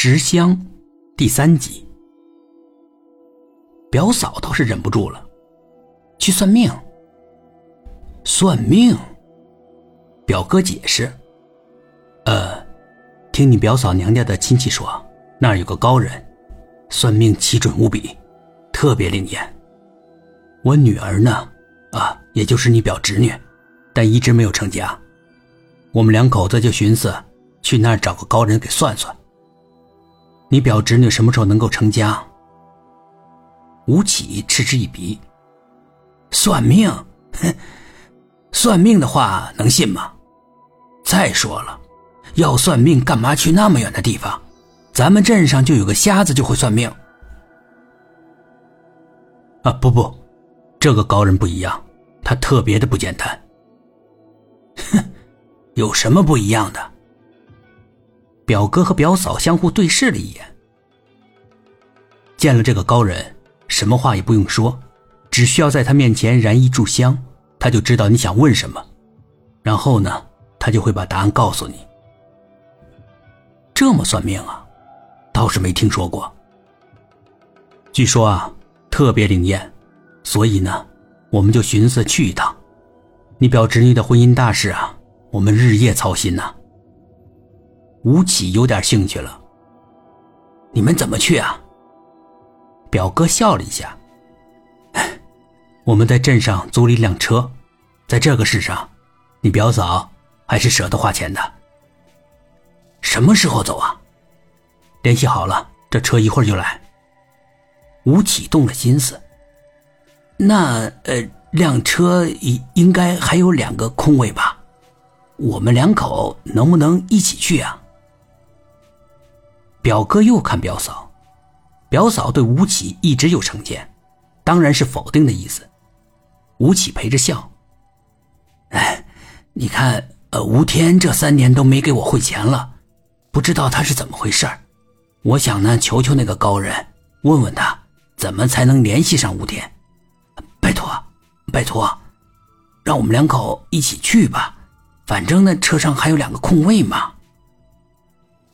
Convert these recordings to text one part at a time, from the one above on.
十香第三集。表嫂倒是忍不住了，去算命。算命。表哥解释：“呃，听你表嫂娘家的亲戚说，那儿有个高人，算命奇准无比，特别灵验。我女儿呢，啊，也就是你表侄女，但一直没有成家。我们两口子就寻思去那儿找个高人给算算。你表侄女什么时候能够成家？”吴起嗤之以鼻：“算命，哼，算命的话能信吗？再说了，要算命干嘛去那么远的地方？咱们镇上就有个瞎子就会算命。啊，不不，这个高人不一样，他特别的不简单。哼，有什么不一样的？”表哥和表嫂相互对视了一眼，见了这个高人。什么话也不用说，只需要在他面前燃一炷香，他就知道你想问什么，然后呢，他就会把答案告诉你。这么算命啊，倒是没听说过。据说啊，特别灵验，所以呢，我们就寻思去一趟。你表侄女的婚姻大事啊，我们日夜操心呐。吴起有点兴趣了，你们怎么去啊？表哥笑了一下，我们在镇上租了一辆车，在这个世上，你表嫂还是舍得花钱的。什么时候走啊？联系好了，这车一会儿就来。吴启动了心思，那呃，辆车应应该还有两个空位吧？我们两口能不能一起去啊？表哥又看表嫂。表嫂对吴起一直有成见，当然是否定的意思。吴起陪着笑：“哎，你看，呃，吴天这三年都没给我汇钱了，不知道他是怎么回事我想呢，求求那个高人，问问他怎么才能联系上吴天。拜托，拜托，让我们两口一起去吧，反正那车上还有两个空位嘛。”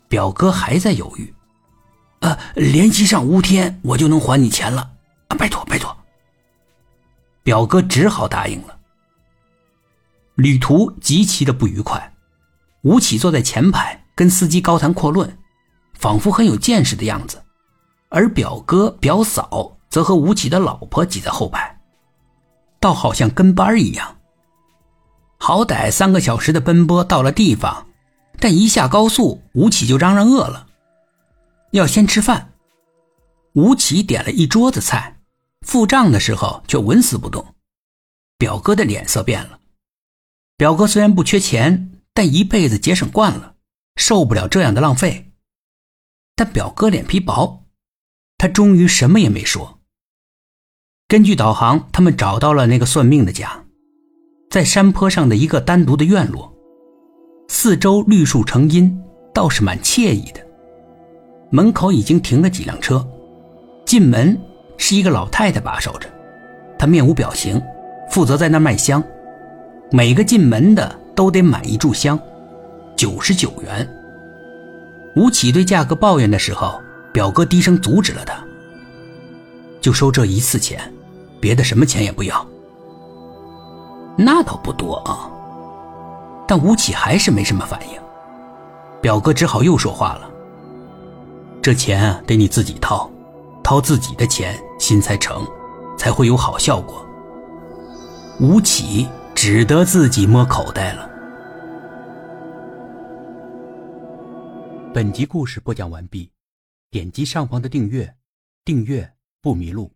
表哥还在犹豫。呃，联系上吴天，我就能还你钱了。啊，拜托拜托。表哥只好答应了。旅途极其的不愉快，吴起坐在前排，跟司机高谈阔论，仿佛很有见识的样子；而表哥表嫂则和吴起的老婆挤在后排，倒好像跟班一样。好歹三个小时的奔波到了地方，但一下高速，吴起就嚷嚷饿了。要先吃饭，吴起点了一桌子菜，付账的时候却纹丝不动。表哥的脸色变了。表哥虽然不缺钱，但一辈子节省惯了，受不了这样的浪费。但表哥脸皮薄，他终于什么也没说。根据导航，他们找到了那个算命的家，在山坡上的一个单独的院落，四周绿树成荫，倒是蛮惬意的。门口已经停了几辆车，进门是一个老太太把守着，她面无表情，负责在那卖香。每个进门的都得买一炷香，九十九元。吴起对价格抱怨的时候，表哥低声阻止了他：“就收这一次钱，别的什么钱也不要。”那倒不多啊，但吴起还是没什么反应。表哥只好又说话了。这钱得你自己掏，掏自己的钱，心才诚，才会有好效果。吴起只得自己摸口袋了。本集故事播讲完毕，点击上方的订阅，订阅不迷路。